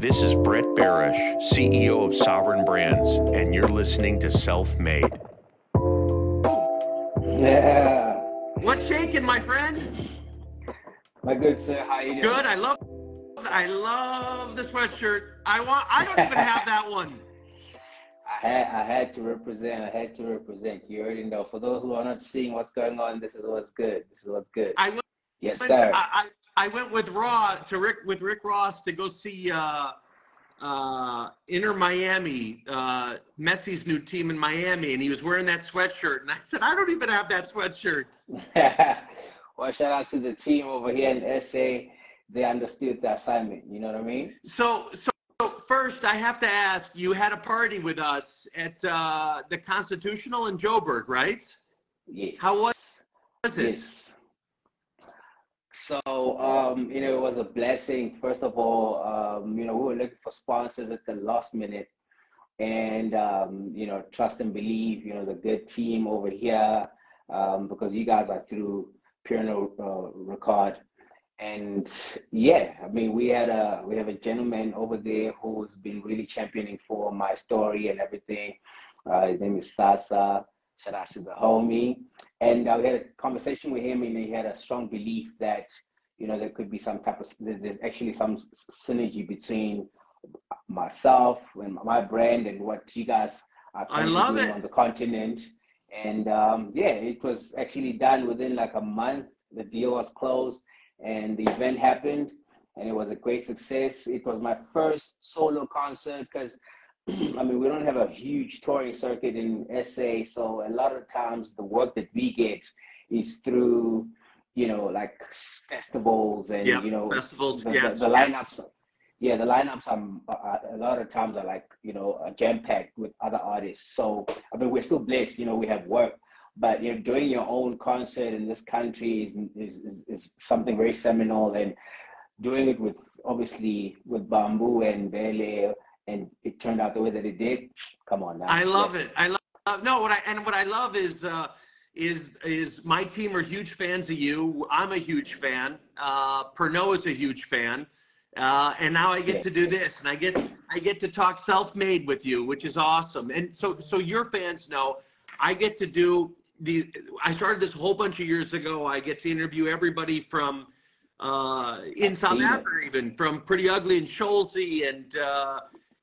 This is Brett Berish, CEO of Sovereign Brands, and you're listening to Self Made. Yeah. What's shaking, my friend? My good sir, how you doing? Good. I love. I love the sweatshirt. I want. I don't even have that one. I had I had to represent. I had to represent. You already know. For those who are not seeing what's going on, this is what's good. This is what's good. I went. yes, sir. I, I, I went with Raw to Rick with Rick Ross to go see uh, uh, Inter Miami, uh, Messi's new team in Miami, and he was wearing that sweatshirt, and I said, I don't even have that sweatshirt. well, shout out to the team over here in SA. They understood the assignment. You know what I mean? So, so, so first, I have to ask. You had a party with us at uh, the Constitutional in Joburg, right? Yes. How was it? Yes. So, um, you know, it was a blessing. First of all, um, you know, we were looking for sponsors at the last minute. And, um, you know, trust and believe, you know, the good team over here, um, because you guys are through Pernod uh, Ricard. And yeah, I mean, we had a we have a gentleman over there who's been really championing for my story and everything. Uh, his name is Sasa. Shout out to the homie. And uh, we had a conversation with him, and he had a strong belief that you know there could be some type of there's actually some synergy between myself and my brand and what you guys are I love doing it. on the continent. And um, yeah, it was actually done within like a month. The deal was closed, and the event happened, and it was a great success. It was my first solo concert because I mean, we don't have a huge touring circuit in SA, so a lot of times the work that we get is through, you know, like festivals and Yeah, you know festivals, The, yes, the, the yes. lineups. Yeah, the lineups um, are, are a lot of times are like you know jam packed with other artists. So I mean, we're still blessed. You know, we have work, but you know, doing your own concert in this country is is, is, is something very seminal and doing it with obviously with Bumbu and Bele and it turned out the way that it did. Come on now. I love Yes. it. I love no. What I and what I love is uh, is is my team are huge fans of you. I'm a huge fan. Uh, Pernod is a huge fan, uh, and now I get Yes, to do yes. this, and I get I get to talk self-made with you, which is awesome. And so so your fans know I get to do the. I started this a whole bunch of years ago. I get to interview everybody from. Uh, in I've South seen it. Africa, even from Pretty Ugly and Scholzy and uh,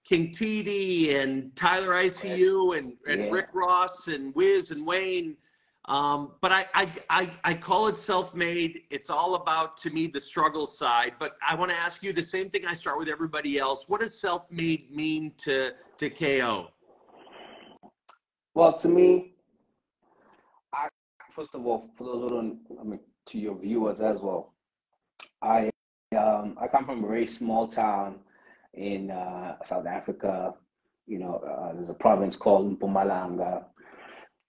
King TD and Tyler ICU and, and Yeah. Rick Ross and Wiz and Wayne. Um, but I, I, I, I call it self-made. It's all about, to me, the struggle side. But I want to ask you the same thing I start with everybody else. What does self-made mean to, to KO? Well, to me, I first of all, for those who don't, I mean, to your viewers as well, I um, I come from a very small town in uh, South Africa. You know, uh, there's a province called Mpumalanga,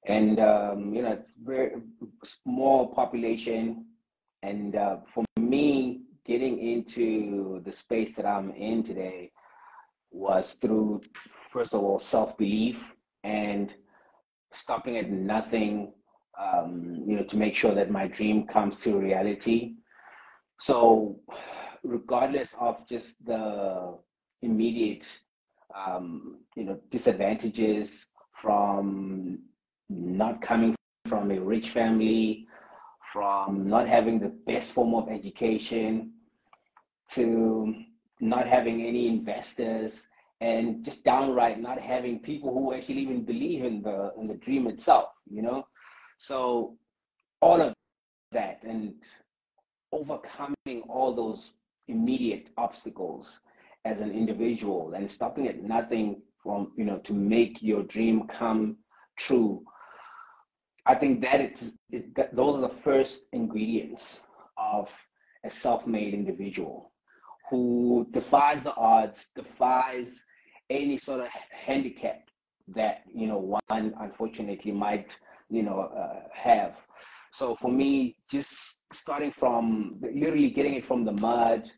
and um, you know, it's very small population. And uh, for me, getting into the space that I'm in today was through, first of all, self belief and stopping at nothing, um, you know, to make sure that my dream comes to reality. So, regardless of just the immediate, um, you know, disadvantages from not coming from a rich family, from not having the best form of education, to not having any investors, and just downright not having people who actually even believe in the in the dream itself. You know, so all of that and overcoming all those immediate obstacles as an individual and stopping at nothing from you know to make your dream come true. I think that it's it, that those are the first ingredients of a self-made individual who defies the odds defies any sort of handicap that you know one unfortunately might you know uh, have. So for me just starting from literally getting it from the mud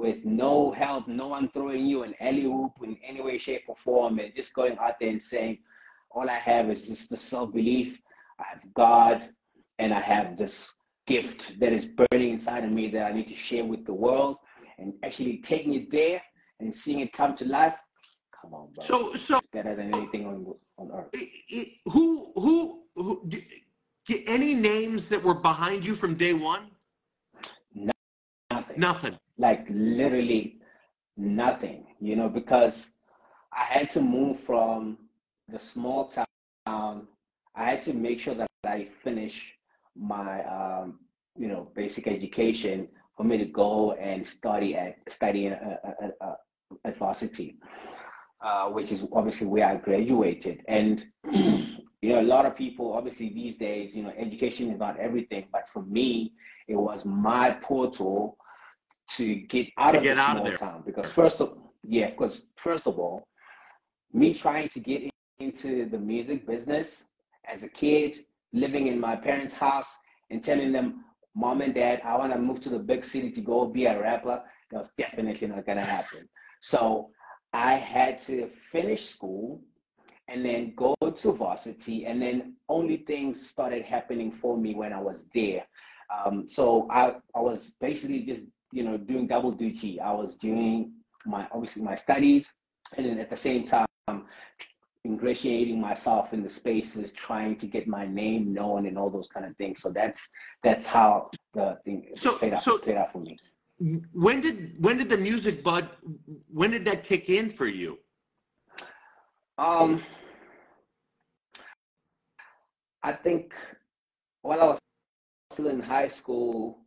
with no help no one throwing you an alley oop in any way shape or form and just going out there and saying all i have is just the self-belief i have god and i have this gift that is burning inside of me that i need to share with the world and actually taking it there and seeing it come to life, come on, bro. So, so it's better than anything on on earth. it, it, who, who, who, d- d- any names that were behind you from day one? Nothing. Nothing. Like literally nothing. You know, because I had to move from the small town. I had to make sure that I finish my um, you know basic education for me to go and study at study in, uh, uh, at varsity, uh, which is obviously where I graduated. And you know, a lot of people obviously these days, you know, education is not everything, but for me, it was my portal to get out To of get the out of small there. town because first of yeah, because first of all, me trying to get into the music business as a kid, living in my parents' house and telling them, Mom and Dad, I want to move to the big city to go be a rapper, that was definitely not to happen. So I had to finish school and then go to varsity, and then only things started happening for me when I was there. Um, so I, I was basically just, you know, doing double duty. I was doing my, obviously my studies, and then at the same time, ingratiating myself in the spaces, trying to get my name known and all those kind of things. So that's that's how the thing So- played out, so- played out for me. When did, when did the music bud, when did that kick in for you? Um, I think while I was still in high school,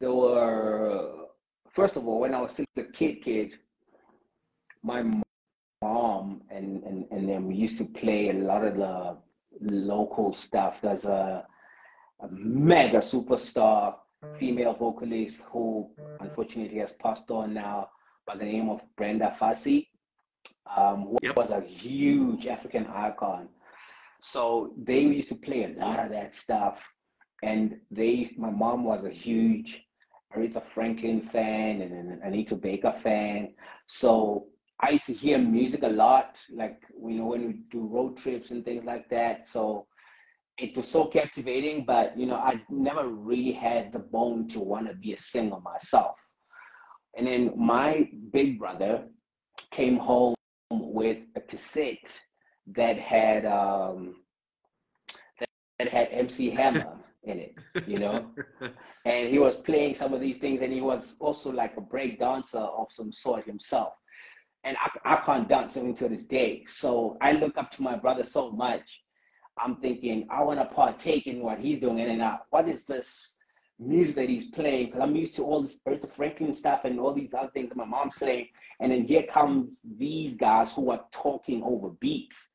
there were first of all when I was still a kid, kid, my mom and and and then we used to play a lot of the local stuff. There's a, a mega superstar female vocalist who unfortunately has passed on now by the name of Brenda Fassie um, who Yep. was a huge African icon. So they used to play a lot of that stuff. And they, my mom was a huge Aretha Franklin fan and an Anita Baker fan. So I used to hear music a lot, like you know when we do road trips and things like that. So it was so captivating, but you know I never really had the bone to want to be a singer myself. And then my big brother came home with a cassette that had um, that, that had MC Hammer in it, you know, and he was playing some of these things, and he was also like a break dancer of some sort himself. And I, I can't dance even to this day. So I look up to my brother so much. I'm thinking I want to partake in what he's doing, and then I, what is this music that he's playing? Because I'm used to all this Aretha Franklin stuff and all these other things that my mom's playing, and then here come these guys who are talking over beats.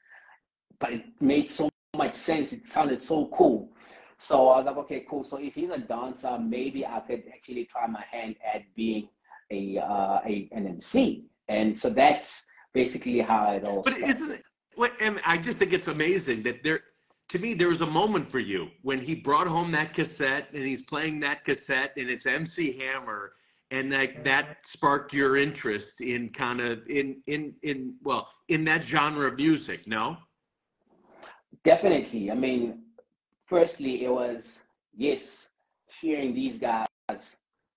But it made so much sense. It sounded so cool. So I was like, okay, cool. So if he's a dancer, maybe I could actually try my hand at being a, uh, a an MC. And so that's basically how it all But started. isn't it, what, and I just think it's amazing that there, to me, there was a moment for you when he brought home that cassette and he's playing that cassette and it's MC Hammer and that that sparked your interest in kind of in in in well in that genre of music. No, Definitely. I mean, firstly, it was yes, hearing these guys,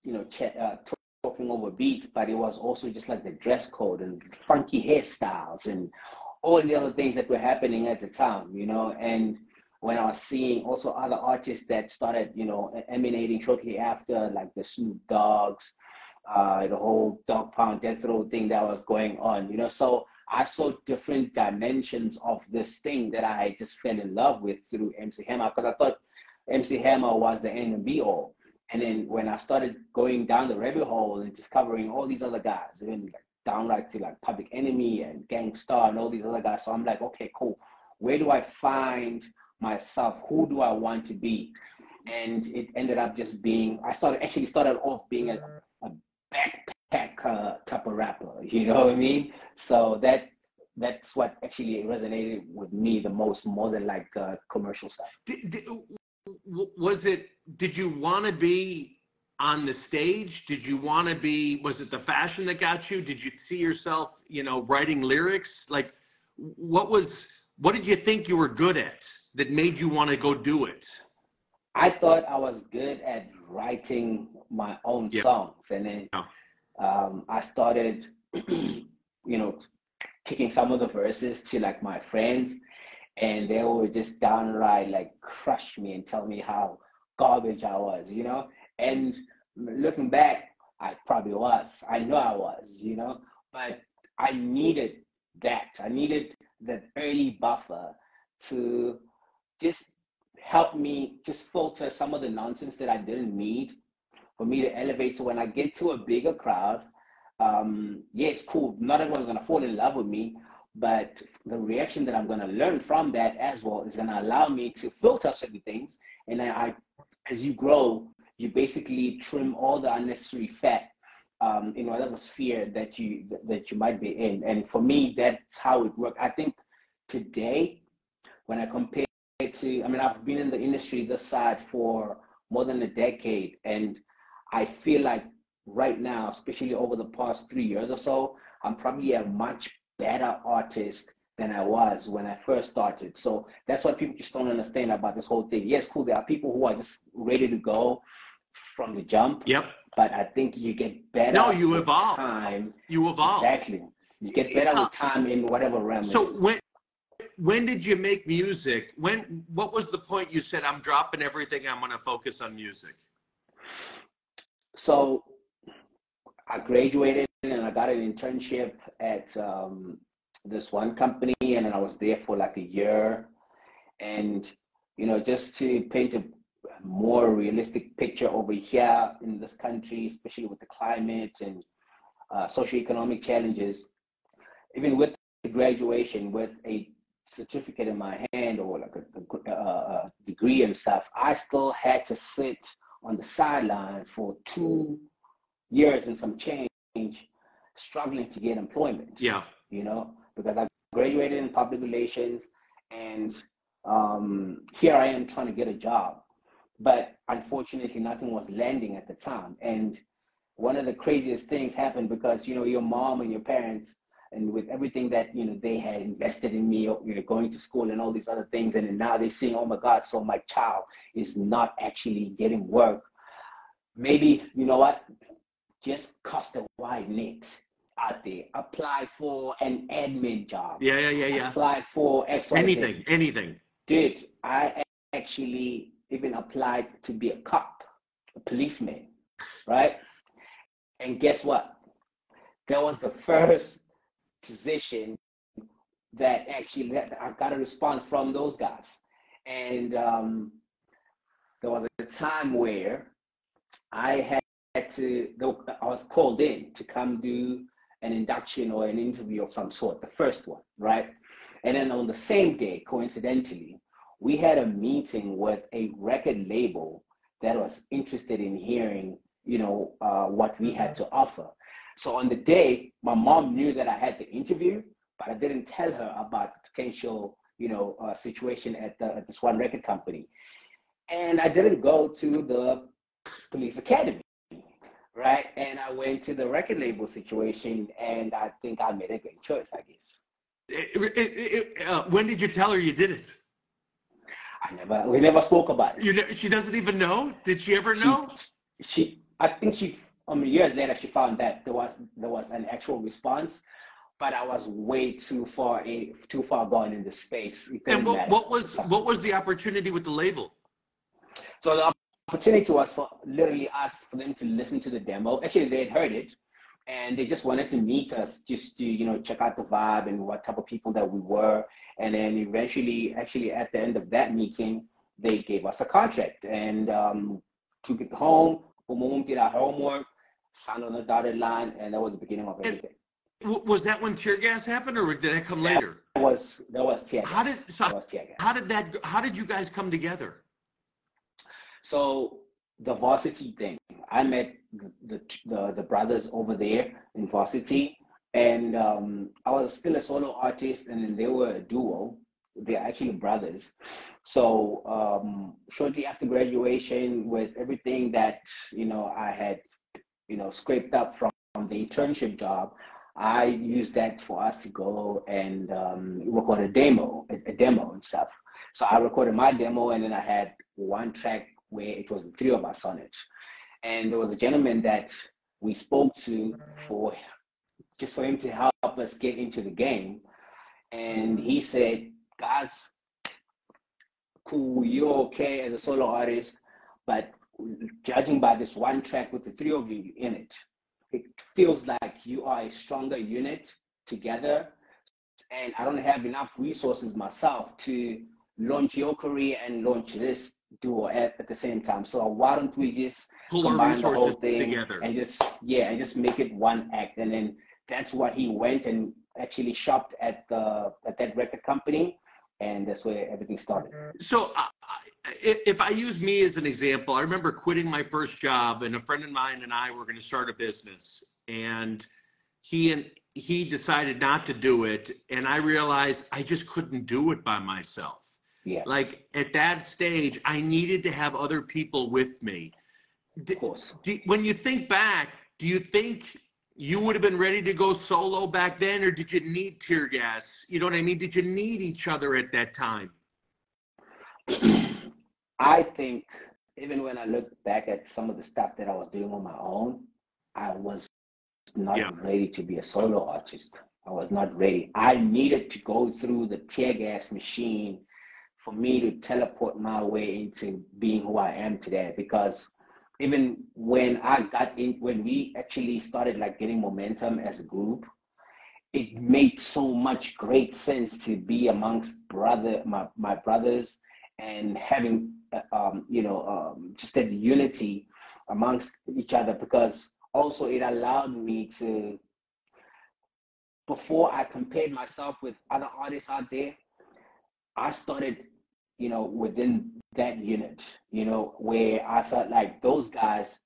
you know, ch- uh, talking over beats, but it was also just like the dress code and funky hairstyles and all the other things that were happening at the time, you know. And when I was seeing also other artists that started, you know, emanating shortly after, like the Snoop Dogs, uh, the whole Dogg Pound Death Row thing that was going on, you know. So I saw different dimensions of this thing that I just fell in love with through MC Hammer because I thought MC Hammer was the end and be all. And then when I started going down the rabbit hole and discovering all these other guys, even like downright to like Public Enemy and Gang Starr and all these other guys, so I'm like, okay, cool. Where do I find myself? Who do I want to be? And it ended up just being. I started actually started off being a, a backpack uh, type of rapper. You know what I mean? So that that's what actually resonated with me the most, more than like uh, commercial stuff. did, did, was it? Did you want to be on the stage? Did you want to be? Was it the fashion that got you? Did you see yourself, you know, writing lyrics? Like, what was? What did you think you were good at that made you want to go do it? I thought I was good at writing my own Yeah. songs, and then Yeah. Um, I started, you know, kicking some of the verses to like my friends, and they would just downright like crush me and tell me how garbage I was, you know. And looking back, I probably was. I know I was, you know, but I needed that. I needed that early buffer to just help me just filter some of the nonsense that I didn't need for me to elevate. So when I get to a bigger crowd, um, yes, cool. Not everyone's gonna fall in love with me, but the reaction that I'm gonna learn from that as well is gonna allow me to filter certain things. And I, I as you grow, you basically trim all the unnecessary fat um, in whatever sphere that you that you might be in. And for me, that's how it worked. I think today, when I compare to, I mean, I've been in the industry this side for more than a decade, and I feel like right now, especially over the past three years or so, I'm probably a much better artist than I was when I first started. So that's what people just don't understand about this whole thing. Yes, cool. There are people who are just ready to go from the jump. Yep. But I think you get better. No, you evolve. Time. You evolve. Exactly. You get better with time in whatever realm. So when when did you make music? When what was the point you said I'm dropping everything, I'm gonna focus on music? So I graduated and I got an internship at um, this one company, and I was there for like a year. And you know, just to paint a more realistic picture over here in this country, especially with the climate and uh, socioeconomic challenges, even with the graduation, with a certificate in my hand or like a, a, a degree and stuff, I still had to sit on the sideline for two years and some change, struggling to get employment. Yeah. You know, because I graduated in public relations and um, here I am trying to get a job. But unfortunately, nothing was landing at the time. And one of the craziest things happened because, you know, your mom and your parents, and with everything that, you know, they had invested in me, you know, going to school and all these other things. And now they're seeing, oh my God, so my child is not actually getting work. Maybe, you know what? Just cast a wide net out there. Apply for an admin job. Yeah, yeah, yeah, yeah. Apply for X, anything, anything. Dude, I actually even applied to be a cop, a policeman, right? And guess what? That was the first position that actually I got a response from those guys. And um, there was a time where I had to, I was called in to come do an induction or an interview of some sort, the first one, right? And then on the same day, coincidentally, we had a meeting with a record label that was interested in hearing, you know, uh, what we had to offer. So on the day, my mom knew that I had the interview, but I didn't tell her about the potential, you know, uh, situation at, the, at this one record company. And I didn't go to the police academy, right? And I went to the record label situation, and I think I made a great choice, I guess. It, it, it, uh, when did you tell her you did it? I never, we never spoke about it. You know, she doesn't even know. Did she ever know? She, she I think she, I mean, years later, she found that there was there was an actual response, but I was way too far in, too far gone in the space. And what, what was what was the opportunity with the label? So the opportunity was for literally us for them to listen to the demo. Actually, they had heard it, and they just wanted to meet us just to you know check out the vibe and what type of people that we were and then eventually, actually, at the end of that meeting, they gave us a contract and um, took it home. Boom, did our homework, signed on the dotted line, and that was the beginning of everything. was that when Teargas happened, or did that come later? That was that was Teargas. How did so how did that? How did you guys come together? So the varsity thing, I met the, the the, the brothers over there in varsity, and um, I was still a solo artist, and then they were a duo. They're actually brothers. So um, shortly after graduation, with everything that you know I had, you know, scraped up from, from the internship job, I used that for us to go and um, record a demo, a, a demo and stuff. So I recorded my demo, and then I had one track where it was the three of us on it. And there was a gentleman that we spoke to for just for him to help us get into the game. And he said, guys, cool, you're okay as a solo artist, but judging by this one track with the three of you in it, it feels like you are a stronger unit together. And I don't have enough resources myself to launch your career and launch this duo at, at the same time. So why don't we just Pull combine the whole thing together. and just yeah, and just make it one act. And then that's what he went and actually shopped at the at that record company, and that's where everything started. So, uh, if I use me as an example, I remember quitting my first job, and a friend of mine and I were going to start a business, and he and he decided not to do it, and I realized I just couldn't do it by myself. Yeah, Like at that stage, I needed to have other people with me. D- of course. do, when you think back, do you think you would have been ready to go solo back then, or did you need Teargas? You know what I mean? Did you need each other at that time? I think even when I look back at some of the stuff that I was doing on my own, I was not Yeah. ready to be a solo artist. I was not ready. I needed to go through the Teargas machine for me to teleport my way into being who I am today. Because even when I got in, when we actually started like getting momentum as a group, it made so much great sense to be amongst brother my, my brothers and having uh, um, you know um, just that unity amongst each other because also it allowed me to before i compared myself with other artists out there i started you know within that unit you know where i felt like those guys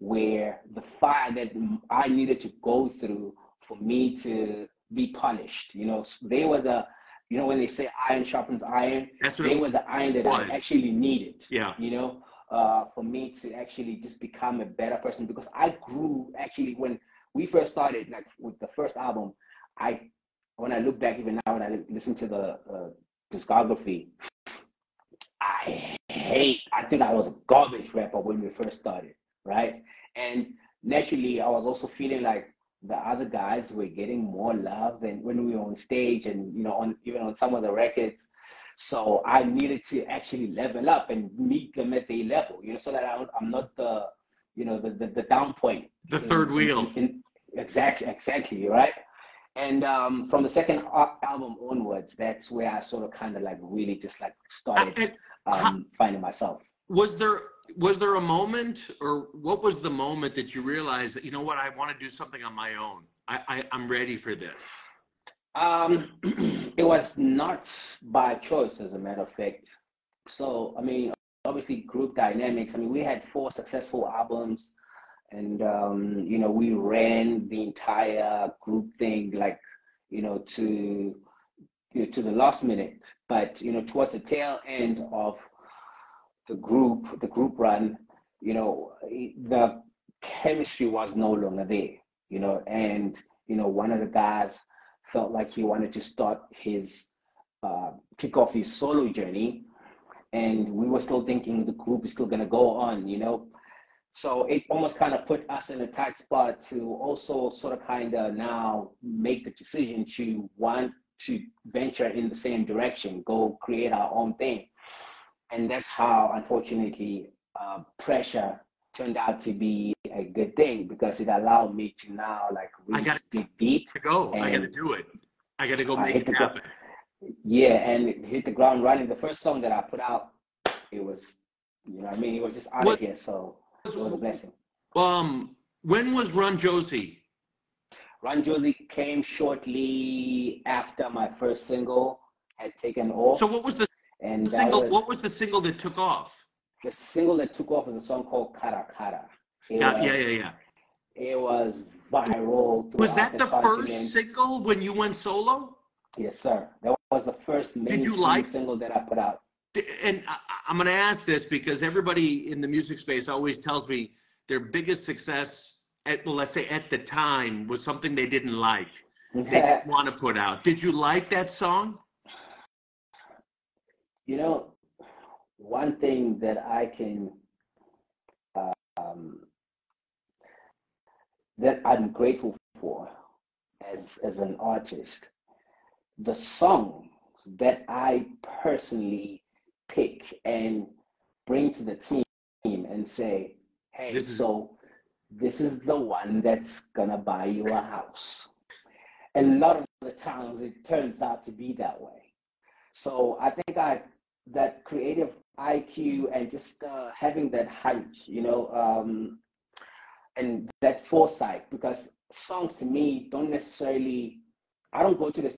were the fire that i needed to go through for me to be polished you know they were the you know when they say iron sharpens iron they were the iron that was. I actually needed. Yeah. You know, uh, for me to actually just become a better person because I grew actually when we first started, like with the first album. I when I look back even now when I listen to the uh, discography, I hate. I think I was a garbage rapper when we first started, right? And naturally, I was also feeling like the other guys were getting more love than when we were on stage and you know on even on some of the records so i needed to actually level up and meet them at their level you know so that I, i'm not the you know the the, the down point The in- third wheel. in- exactly exactly right and um from the second album onwards that's where i sort of kind of like really just like started And um finding myself was there was there a moment, or what was the moment that you realized that you know what I want to do something on my own? I, I I'm ready for this. Um, it was not by choice, as a matter of fact. So, I mean, obviously, group dynamics. I mean, we had four successful albums, and um, you know, we ran the entire group thing, like you know, to to the last minute. But you know, towards the tail end of the group, the group run, you know, the chemistry was no longer there. You know, and you know, one of the guys felt like he wanted to start his uh, kick off his solo journey, and we were still thinking the group is still to go on, you know. So it almost kind of put us in a tight spot to also sort of kind of now make the decision to want to venture in the same direction, go create our own thing, and that's how, unfortunately, uh, pressure turned out to be a good thing because it allowed me to now like really gotta- dig deep I go. I got to do it. I got to go make it happen. Yeah, and hit the ground running. The first song that I put out, it was, you know, what I mean, it was just out What- of here, so it was a blessing. Um, when was Run Jozi? Run Jozi came shortly after my first single had taken off, So what was the and single? was What was the single that took off? the single that took off was a song called Kara Kara. It Yeah, was, yeah, yeah, yeah. It was viral. Was that the continent. first single when you went solo? Yes, sir. That was the first mainstream like- single that I put out. And I, I'm going to ask this because everybody in the music space always tells me their biggest success at well, let's say at the time was something they didn't like. They didn't want to put out. Did you like that song? You know, one thing that I can um, that I'm grateful for as as an artist, the songs that I personally pick and bring to the team and say, hey, This is- so this is the one that's gonna buy you a house. A lot of the times it turns out to be that way. So I think I that creative IQ and just uh, having that hunch, you know, um, and that foresight, because songs to me don't necessarily. I don't go to the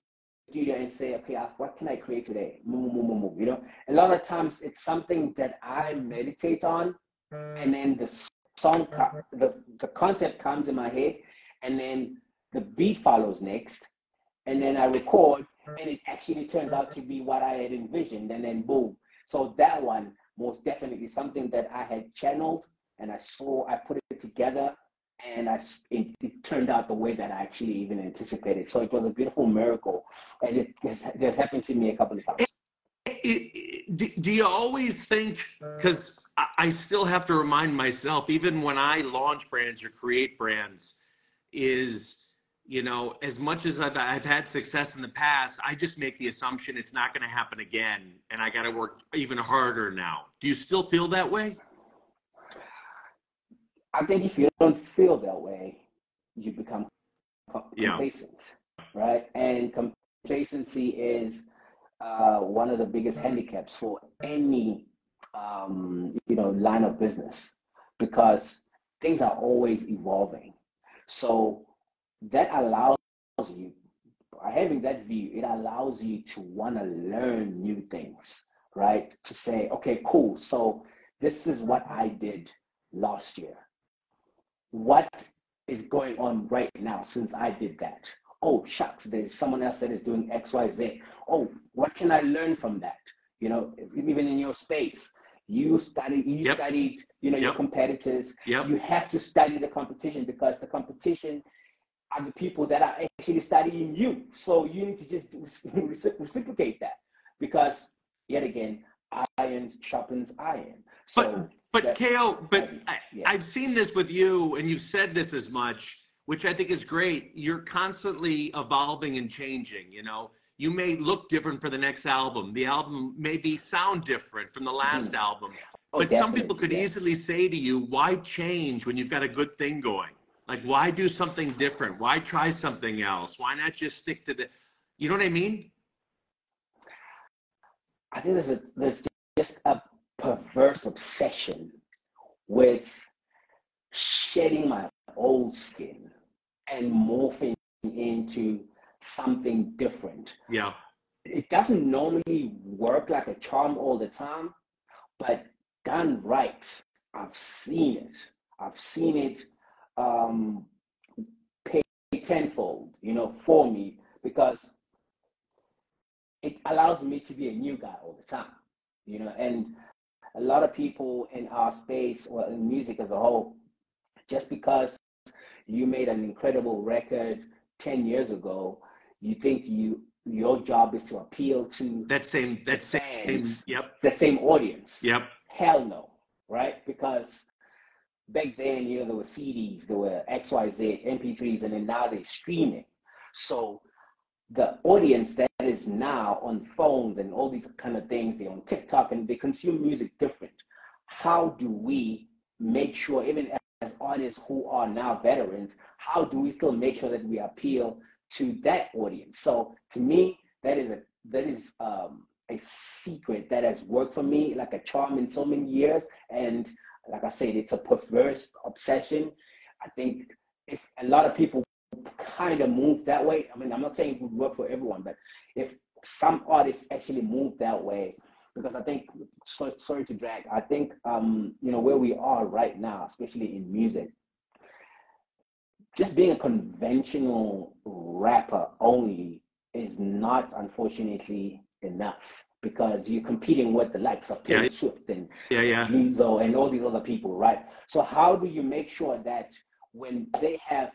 studio and say, okay, uh, what can I create today? You know, a lot of times it's something that I meditate on, and then the song, uh-huh. co- the the concept comes in my head, and then the beat follows next, and then I record, uh-huh. and it actually turns out uh-huh. to be what I had envisioned, and then boom. So that one most definitely something that I had channeled, and I saw, I put it together, and I s- it, it turned out the way that I actually even anticipated. So it was a beautiful miracle, and it has, it has happened to me a couple of times. I- I- do, do you always think because I, still have to remind myself even when i launch brands or create brands is you know as much as I've, I've had success in the past i just make the assumption it's not going to happen again and i got to work even harder now do you still feel that way I think if you don't feel that way, you become co- Yeah. complacent, right? And complacency is uh, one of the biggest handicaps for any um, you know line of business because things are always evolving. So that allows you, by having that view, it allows you to want to learn new things, right? To say, okay, cool. So this is what I did last year what is going on right now since I did that? Oh, shucks, there's someone else that is doing X, Y, Z. Oh, what can I learn from that? You know, even in your space, you study, you Yep. studied, you know, your competitors. yep You have to study the competition because the competition are the people that are actually studying you. So you need to just reciprocate that because, yet again, iron sharpens iron. So but that- ko but I, yeah. I've seen this with you, and you've said this as much, which I think is great. You're constantly evolving and changing. You know, you may look different for the next album. The album may be sound different from the last Mhm. album. Oh, But some people could yes. easily say to you, "Why change when you've got a good thing going? Like, why do something different? Why try something else? Why not just stick to the?" You know what I mean? I think there's a there's just a perverse obsession with shedding my old skin and morphing into something different. Yeah. It doesn't normally work like a charm all the time, but done right, I've seen it. I've seen it um, pay tenfold, you know, for me because it allows me to be a new guy all the time, you know, and a lot of people in our space or in music as a whole, just because you made an incredible record 10 years ago, you think you your job is to appeal to That same. That same. fans, Yep. the same audience. Yep. Hell no, right? Because back then, you know, there were CDs, there were XYZ, MP3s, and then now they're streaming. So the audience that is now on phones and all these kind of things, they're on TikTok and they consume music different. How do we make sure, even as artists who are now veterans, how do we still make sure that we appeal to that audience? So to me, that is a that is um, a secret that has worked for me like a charm in so many years. And like I said, it's a perverse obsession. I think if a lot of people kind of move that way, I mean, I'm not saying it would work for everyone, but if some artists actually move that way, because I think, so, sorry to drag, I think, um, you know, where we are right now, especially in music, just being a conventional rapper only is not, unfortunately, enough because you're competing with the likes of Taylor Yeah. Swift and Yeah. Yeah. Lizzo and all these other people, right? So how do you make sure that when they have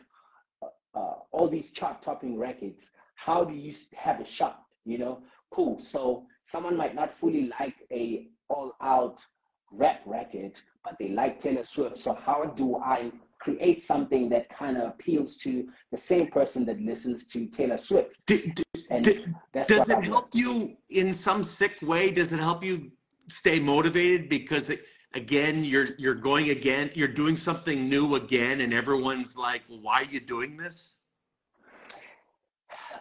uh, uh, all these chart-topping records, how do you have a shot? You know, cool. So someone might not fully like a all-out rap record, but they like Taylor Swift. So how do I create something that kind of appeals to the same person that listens to Taylor Swift. And that's does it I've help you in some sick way? Does it help you stay motivated? Because again, you're you're going again, you're doing something new again, and everyone's like, well, "Why are you doing this?"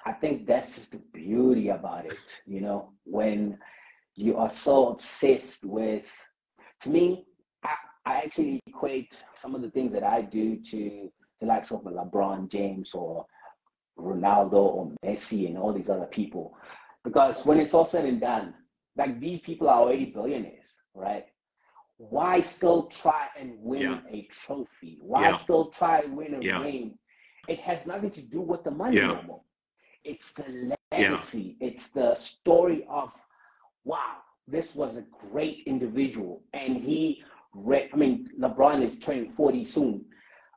I think that's just the beauty about it, you know, when you are so obsessed with, to me, I, actually equate some of the things that I do to the likes of LeBron James or Ronaldo or Messi and all these other people. Because when it's all said and done, like these people are already billionaires, right? Why still try and win Yeah. a trophy? Why Yeah. still try and win a Yeah. ring? It has nothing to do with the money no more. It's the legacy. It's the story of, wow, this was a great individual, and he. Re- I mean, LeBron is turning forty soon,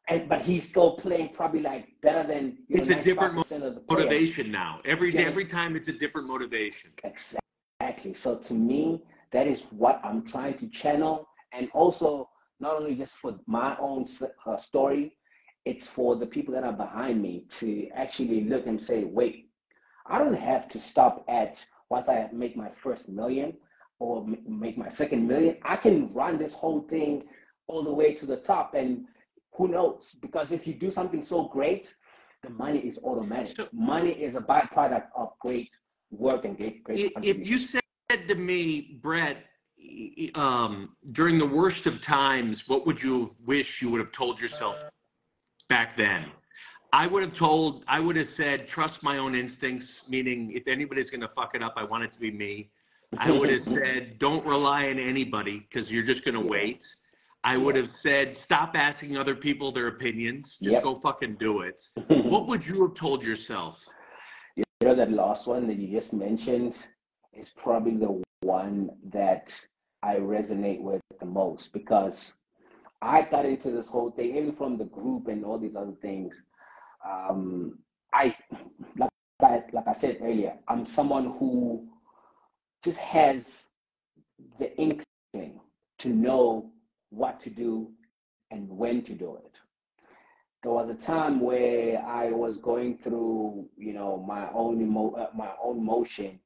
and but he's still playing probably like better than you It's know, a different 95% of the. Motivation now. Every Yeah. every time, it's a different motivation. Exactly. So to me, that is what I'm trying to channel, and also not only just for my own uh, story, it's for the people that are behind me to actually look and say, wait, I don't have to stop at once I make my first million or make my second million. I can run this whole thing all the way to the top, and who knows? Because if you do something so great, the money is automatic. So- money is a byproduct of great work and great, great If you said to me, Brett, um, during the worst of times, what would you have wished you would have told yourself back then? I would have told, I would have said, trust my own instincts, meaning if anybody's going to fuck it up, I want it to be me. I would have said, don't rely on anybody because you're just going to wait. I would have said, stop asking other people their opinions. Just Yep. go fucking do it. What would you have told yourself? You know that last one that you just mentioned is probably the one that I resonate with the most because I got into this whole thing, even from the group and all these other things. Um, I like, like like I said earlier, I'm someone who just has the inkling to know what to do and when to do it there was a time where I was going through, you know, my own emo- uh, my own motion,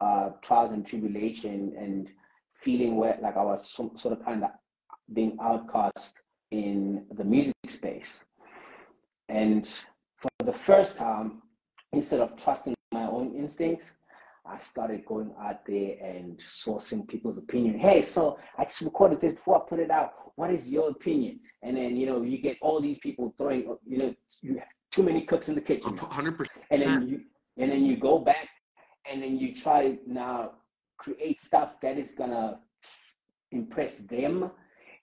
uh, trials and tribulation, and feeling where like I was some, sort of kind of being outcast in the music space. And for the first time, instead of trusting my own instincts, I started going out there and sourcing people's opinion. Hey, so I just recorded this before I put it out. What is your opinion? And then you know you get all these people throwing. You know you have too many cooks in the kitchen, hundred percent. and then you and then you go back and then you try now create stuff that is gonna impress them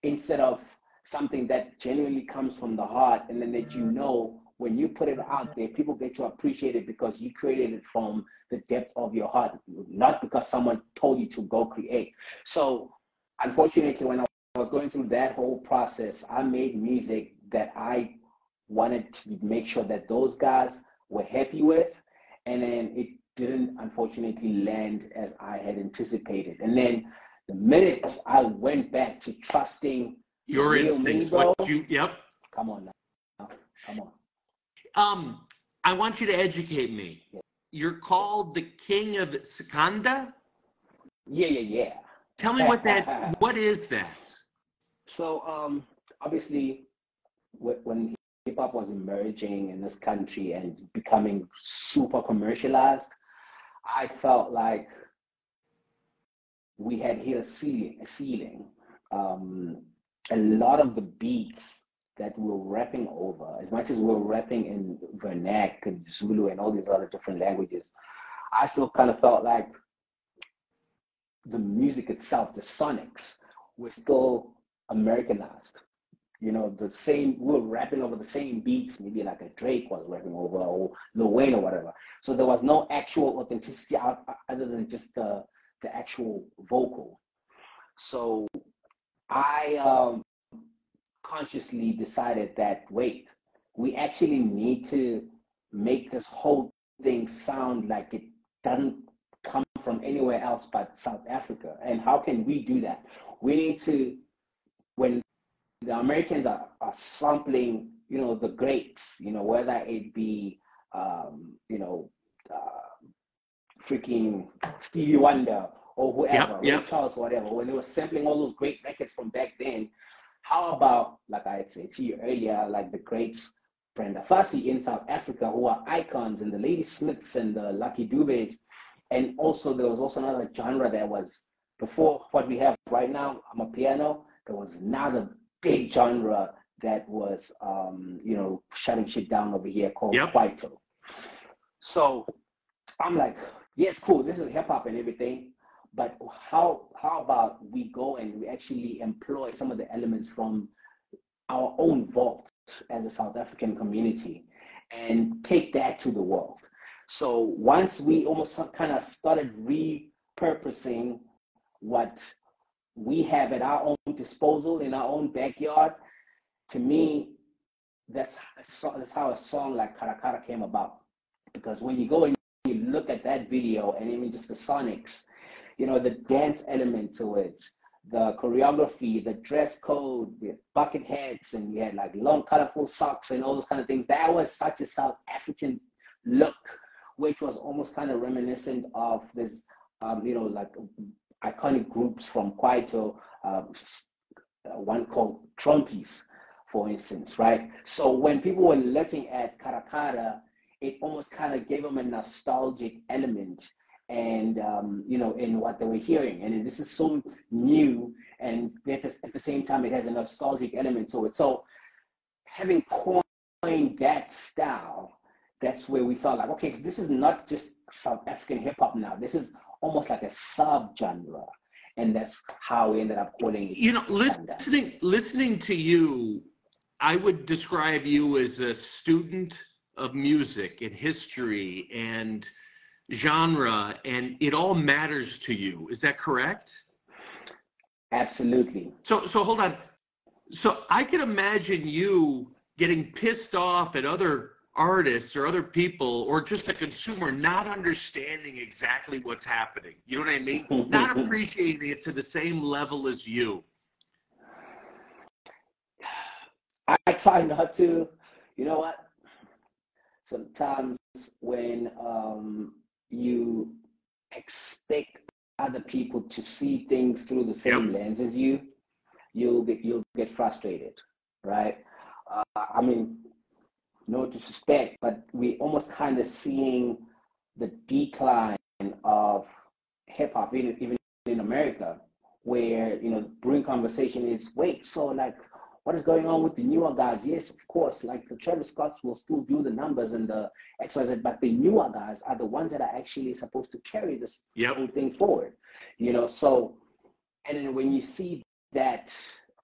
instead of something that genuinely comes from the heart and then that you know when you put it out there people get to appreciate it because you created it from the depth of your heart not because someone told you to go create. So unfortunately when i was going through that whole process i made music that i wanted to make sure that those guys were happy with and then it didn't unfortunately land as i had anticipated. And then the minute i went back to trusting Your instincts, what you, yep. come on now. Come on Um, I want you to educate me. You're called the king of Skhanda. yeah yeah yeah Tell me what that. What is that? So um, obviously, when hip hop was emerging in this country and becoming super commercialized, I felt like we had hit a ceiling. A ceiling. Um, a lot of the beats that we we're rapping over, as much as we we're rapping in Vernac and Zulu and all these other different languages, I still kind of felt like the music itself, the sonics, were still Americanized. You know, the same, we were rapping over the same beats, maybe like a Drake was rapping over or Lil Wayne or whatever. So there was no actual authenticity out, other than just the, the actual vocal. So I um, consciously decided that, wait, we actually need to make this whole thing sound like it doesn't come from anywhere else but South Africa. And how can we do that? We need to, when the Americans are, are sampling, you know, the greats, you know, whether it be, um, you know, uh, freaking Stevie Wonder or whoever, Yep, yep. Charles, or whatever, when they were sampling all those great records from back then, how about, like I had said to you earlier, like the greats, Brenda Fassie in South Africa, who are icons, and the Lady Smiths and the Lucky Dubes, and also there was also another genre that was before what we have right now. Amapiano. There was another big genre that was, um, you know, shutting shit down over here called Yep. Kwaito. So I'm like, yes, cool. This is hip hop and everything, but how how about we go and we actually employ some of the elements from our own vault as a South African community and take that to the world. So once we almost kind of started repurposing what we have at our own disposal in our own backyard, to me, that's that's how a song like Caracara came about. Because when you go and you look at that video and even just the sonics, you know, the dance element to it, the choreography, the dress code, the bucket hats, and you had like long, colorful socks and all those kind of things. That was such a South African look, which was almost kind of reminiscent of this, um, you know, like iconic groups from Kwaito, um, one called Trompies, for instance, right? So when people were looking at Caracara, it almost kind of gave them a nostalgic element and um, you know in what they were hearing. And this is so new and at the, at the same time it has a nostalgic element to it. So having coined that style that's where we felt like okay this is not just south african hip-hop now. This is almost like a sub-genre. And that's how we ended up calling it You know, listening listening to you, I would describe you as a student of music and history and genre, and it all matters to you. Is that correct? absolutely So, so hold on. So I can imagine you getting pissed off at other artists or other people or just a consumer not understanding exactly what's happening. You know what I mean? Not appreciating it to the same level as you. I try not to. You know what? Sometimes when um, you expect other people to see things through the same Yep. lens as you, you'll get you'll get frustrated, right? Uh, I mean, no disrespect, but we almost kind of seeing the decline of hip hop, even even in America, where you know, brewing conversation is wait, so like what is going on with the newer guys? Yes, of course, like the Travis Scotts will still do the numbers and the XYZ, but the newer guys are the ones that are actually supposed to carry this Yep. whole thing forward. You know, so and then when you see that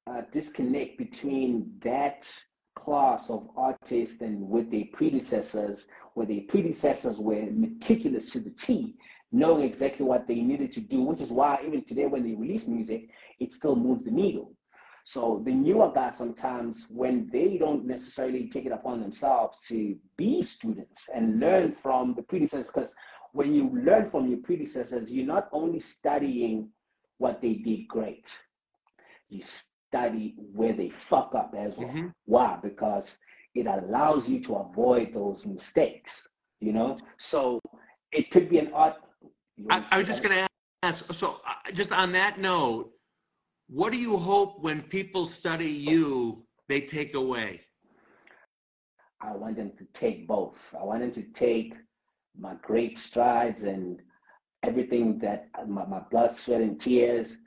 uh, disconnect between that class of artists and with their predecessors, where their predecessors were meticulous to the T, knowing exactly what they needed to do, which is why even today when they release music, it still moves the needle. So the newer guys sometimes, when they don't necessarily take it upon themselves to be students and learn from the predecessors, because when you learn from your predecessors, you're not only studying what they did great, you study where they fuck up as well. Mhm. Why? Because it allows you to avoid those mistakes, you know? So it could be an art. you I, I was just going to ask. So, uh, just on that note, what do you hope when people study you, they take away? I want them to take both. I want them to take my great strides and everything that my, my blood, sweat, and tears,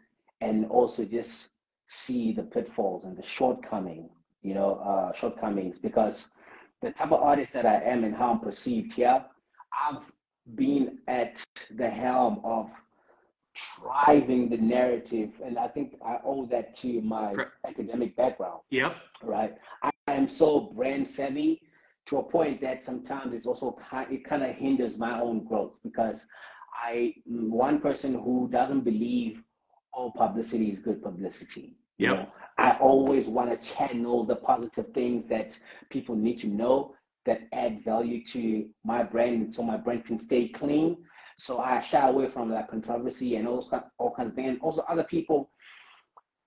and also just see the pitfalls and the shortcoming, you know, uh, shortcomings. Because the type of artist that I am and how I'm perceived here, I've been at the helm of driving the narrative, and I think I owe that to my academic background Yep. right? I, I am so brand savvy to a point that sometimes it's also kind it kind of hinders my own growth because I am one person who doesn't believe all publicity is good publicity. You know, I always want to channel the positive things that people need to know that add value to my brand so my brand can stay clean. So I shy away from that controversy and all, those all kinds of things. And also other people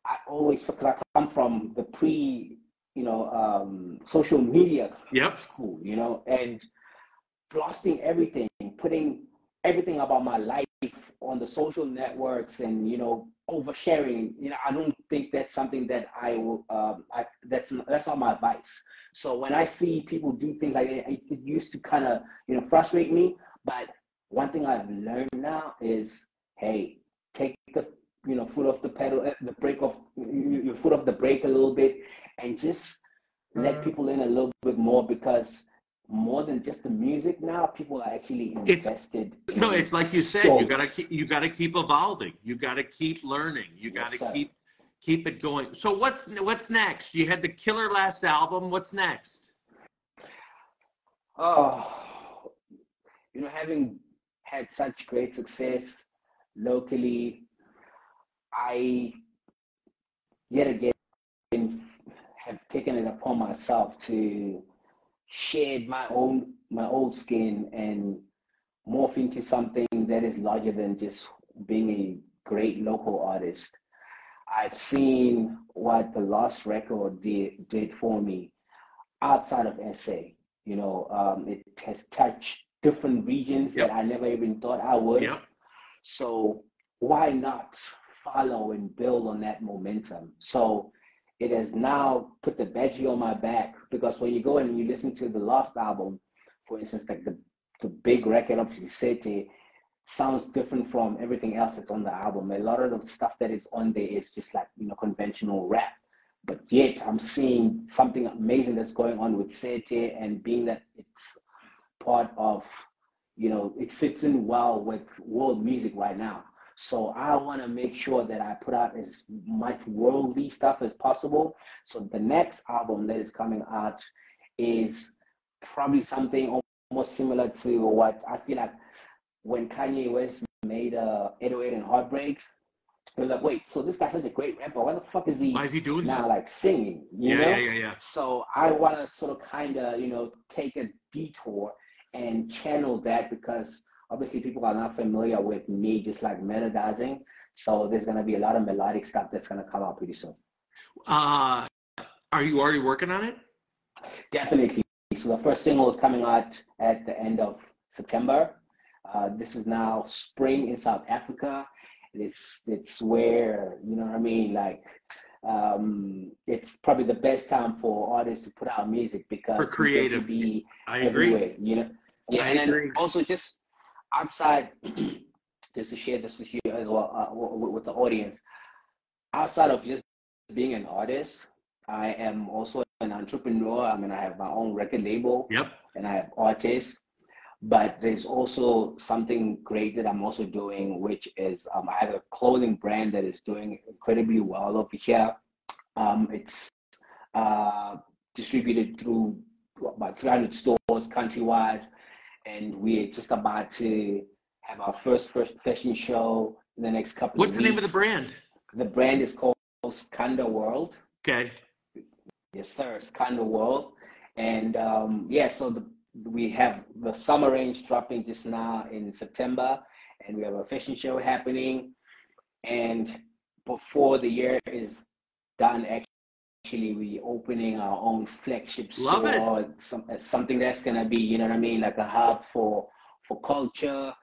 I always because I come from the pre, you know, um, social media Yep. school, you know, and blasting everything, putting everything about my life on the social networks, and you know, oversharing. You know, I don't think that's something that I will. Um, I that's that's not my advice. So when I see people do things like that, it, it used to kind of you know frustrate me. But one thing I've learned now is, hey, take the you know foot off the pedal, uh, the brake off your foot off the brake a little bit, and just let people in a little bit more because more than just the music now, people are actually It's- invested. No, it's like you said. You gotta keep, you gotta keep evolving. You gotta keep learning. You Yes, gotta sir. keep keep it going. So what's what's next? You had the killer last album. What's next? Oh, you know, having had such great success locally, I yet again have taken it upon myself to shed my own my old skin and morph into something that is larger than just being a great local artist. I've seen what the last record did did for me outside of SA. You know, um, it has touched different regions Yep. that I never even thought I would. Yep. So why not follow and build on that momentum? So it has now put the badge on my back because when you go and you listen to the last album, for instance, like the the big record of Sete sounds different from everything else that's on the album. A lot of the stuff that is on there is just like you know conventional rap. But yet I'm seeing something amazing that's going on with Sete and being that it's part of you know, it fits in well with world music right now. So I want to make sure that I put out as much worldly stuff as possible. So the next album that is coming out is probably something almost similar to what I feel like when Kanye West made uh, 808 and Heartbreaks. They're like, wait, so this guy's such a great rapper. Why the fuck is he Why is he doing now that? like singing? You Yeah, know? yeah, yeah, yeah. So I want to sort of kind of, you know, take a detour and channel that because obviously people are not familiar with me just like melodizing. So there's going to be a lot of melodic stuff that's going to come out pretty soon. Uh, are you already working on it? Definitely. So the first single is coming out at the end of September. Uh, this is now spring in South Africa. It's it's where you know what I mean. Like um, it's probably the best time for artists to put out music because For creative. be I agree. everywhere, you know. Yeah, I and then also just outside, just to share this with you as well uh, with the audience. Outside of just being an artist, I am also an entrepreneur. I mean, I have my own record label Yep. and I have artists. But there's also something great that I'm also doing, which is um, I have a clothing brand that is doing incredibly well over here. Um, it's uh, distributed through about 300 stores countrywide, and we're just about to have our first, first fashion show in the next couple What's of the weeks. name of the brand? The brand is called Skhanda World. Okay. Yes, sir. Skhanda World. And um, yeah, so the, we have the summer range dropping just now in September, and we have a fashion show happening. And before the year is done, actually, we opening our own flagship Love it. store. Some, something that's gonna be, you know what I mean, like a hub for for culture.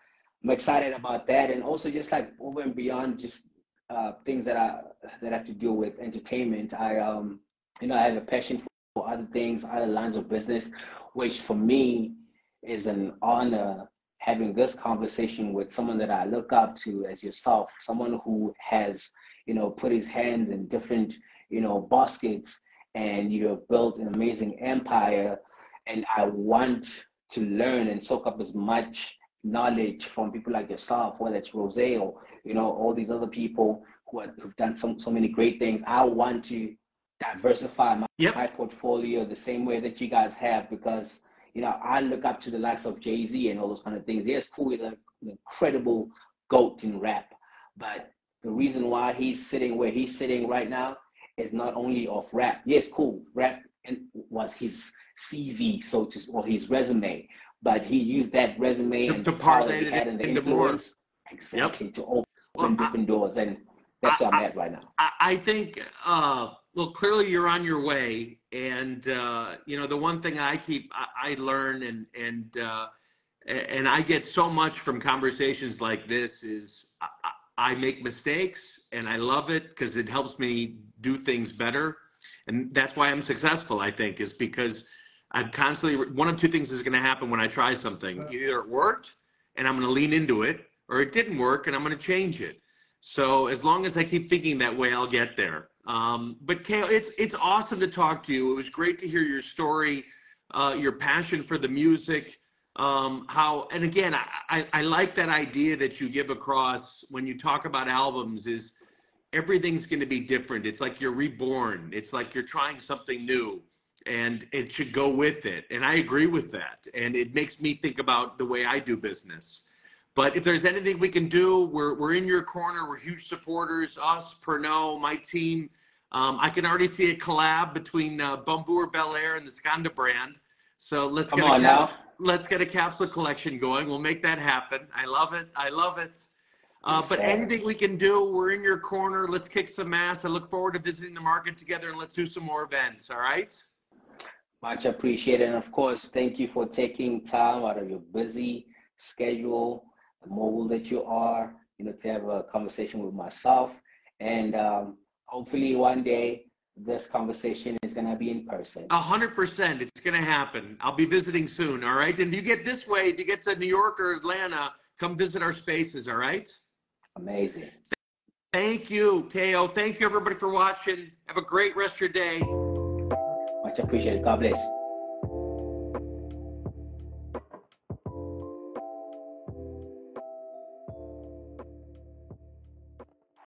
I'm excited about that, and also just like over and beyond just uh, things that I that have to do with entertainment. I um you know I have a passion for other things, other lines of business, which for me is an honor having this conversation with someone that I look up to as yourself, someone who has you know put his hands in different you know baskets and you have built an amazing empire and I want to learn and soak up as much knowledge from people like yourself, whether it's Rose or you know all these other people who have done so, so many great things. I want to diversify my, Yep. my portfolio the same way that you guys have because you know I look up to the likes of Jay Z and all those kind of things. Yes, cool, he's an incredible goat in rap, but the reason why he's sitting where he's sitting right now is not only of rap. Yes, cool, rap and was his CV, so to or his resume, but he used that resume To- and to the power that parlay it and the into more. influence exactly to open Well, I- different doors. And that's where I- I'm at right now. I, I think, uh, well, clearly you're on your way, and uh, you know the one thing I keep I, I learn and and uh, and I get so much from conversations like this is I, I I make mistakes and I love it because it helps me do things better, and that's why I'm successful. I think is because I'm constantly one of two things is going to happen when I try something: either it worked and I'm going to lean into it, or it didn't work and I'm going to change it. So as long as I keep thinking that way, I'll get there. Um, but KO, it's it's awesome to talk to you. It was great to hear your story, uh, your passion for the music. Um, how and again, I, I, I like that idea that you give across when you talk about albums. Is everything's going to be different. It's like you're reborn. It's like you're trying something new, and it should go with it. And I agree with that. And it makes me think about the way I do business. But if there's anything we can do, we're, we're in your corner. We're huge supporters, us, Pernod, my team. Um, I can already see a collab between uh, Bumbu or Belaire and the Skhanda brand. So let's Come get a on cap- now. let's get a capsule collection going. We'll make that happen. I love it. I love it. Uh, but anything we can do, we're in your corner. Let's kick some ass. I look forward to visiting the market together and let's do some more events. All right. Much appreciated. And of course, thank you for taking time out of your busy schedule, the mobile that you are, you know, to have a conversation with myself. And um, hopefully one day this conversation is going to be in person. A hundred percent. It's going to happen. I'll be visiting soon. All right. And if you get this way, if you get to New York or Atlanta, come visit our spaces. All right. Amazing. Thank you, KO. Thank you, everybody, for watching. Have a great rest of your day. Much appreciated. God bless.